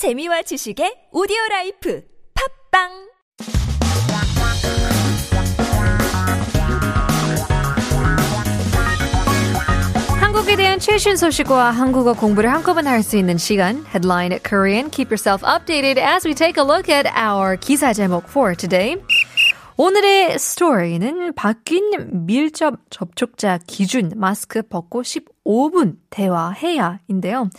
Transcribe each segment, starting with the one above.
재미와 지식의 오디오 life 팟빵 한국에 대한 최신 소식과 한국어 공부를 한꺼번에 할 수 있는 시간 Headline Korean. Keep yourself updated as we take a look at our 기사 제목 for today. 오늘의 스토리는 바뀐 밀접 접촉자 기준 마스크 벗고 15 분 대화해야인데요.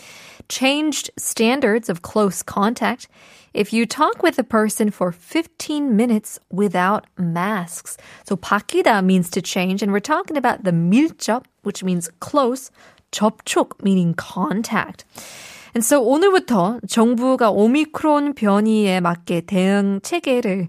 Changed standards of close contact if you talk with a person for 15 minutes without masks. So 바뀌다 means to change and we're talking about the 밀접 which means close, 접촉 meaning contact. And so 오늘부터 정부가 오미크론 변이에 맞게 대응 체계를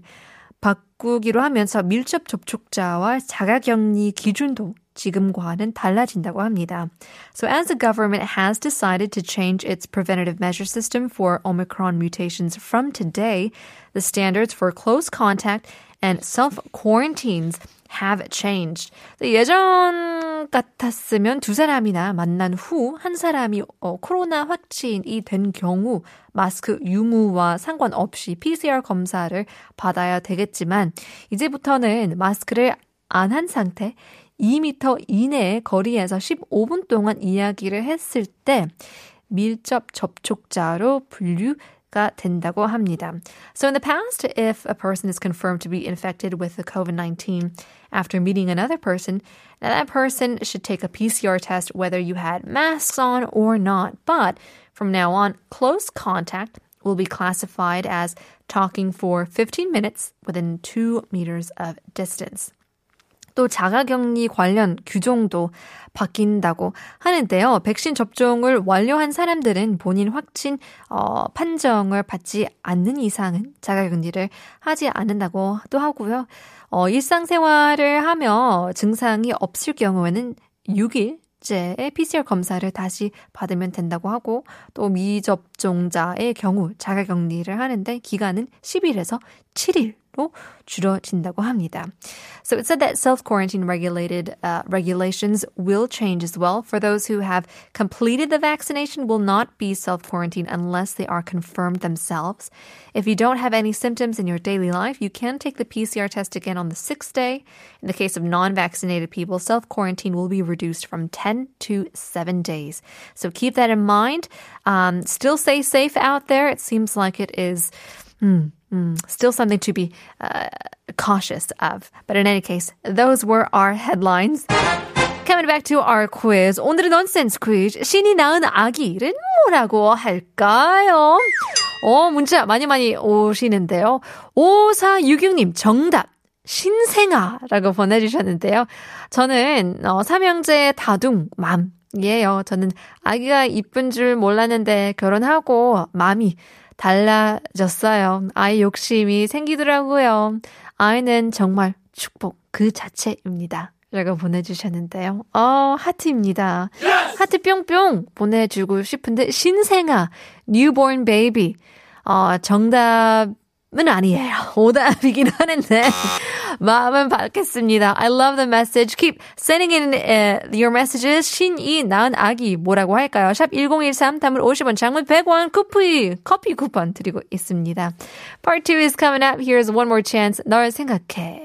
바꾸기로 하면서 밀접 접촉자와 자가격리 기준도 지금과는 달라진다고 합니다. So as the government has decided to change its preventative measure system for Omicron mutations from today, the standards for close contact and self-quarantines have changed. 예전 같았으면 두 사람이나 만난 후 한 사람이 어, 코로나 확진이 된 경우 마스크 유무와 상관없이 PCR 검사를 받아야 되겠지만 이제부터는 마스크를 안 한 상태 2m 이내의 거리에서 15분 동안 이야기를 했을 때 밀접 접촉자로 분류 가 된다고 합니다. So in the past, if a person is confirmed to be infected with the COVID-19 after meeting another person, that person should take a PCR test whether you had masks on or not. But from now on, close contact will be classified as talking for 15 minutes within 2 meters of distance. 또 자가격리 관련 규정도 바뀐다고 하는데요. 백신 접종을 완료한 사람들은 본인 확진 어, 판정을 받지 않는 이상은 자가격리를 하지 않는다고 또 하고요. 어, 일상생활을 하며 증상이 없을 경우에는 6일 째의 PCR 검사를 다시 받으면 된다고 하고 또 미접종자의 경우 자가격리를 하는데 기간은 10일에서 7일 로 줄어진다고 합니다. So it said that self-quarantine regulated uh, regulations will change as well. For those who have completed the vaccination will not be self-quarantined unless they are confirmed themselves. If you don't have any symptoms in your daily life, you can take the PCR test again on the sixth day. In the case of non-vaccinated people, self-quarantine will be reduced from 10 to 7 days. So keep that in mind. Um, still stay safe out there. It seems like it is... Hmm, Mm, still something to be uh, cautious of. But in any case, those were our headlines. Coming back to our quiz. 오늘의 nonsense quiz. 신이 낳은 아기는 뭐라고 할까요? 어, 문자 많이 많이 오시는데요. 5466님, 정답. 신생아라고 보내주셨는데요. 저는, 어, 삼형제 다둥, 맘. 이에요. 저는 아기가 이쁜 줄 몰랐는데 결혼하고 맘이 달라졌어요. 아이 욕심이 생기더라고요. 아이는 정말 축복 그 자체입니다. 라고 보내주셨는데요. 어, 하트입니다. Yes! 하트 뿅뿅 보내주고 싶은데, 신생아, newborn baby. 어, 정답 은 아니에요. 오답이긴 하는데 마음은 받겠습니다. I love the message. Keep sending in uh, your messages. 신이 낳은 아기 뭐라고 할까요? 샵 1013 담을 50원 장문 100원 쿠피 커피 쿠폰 드리고 있습니다. Part 2 is coming up. Here's one more chance. 널 생각해.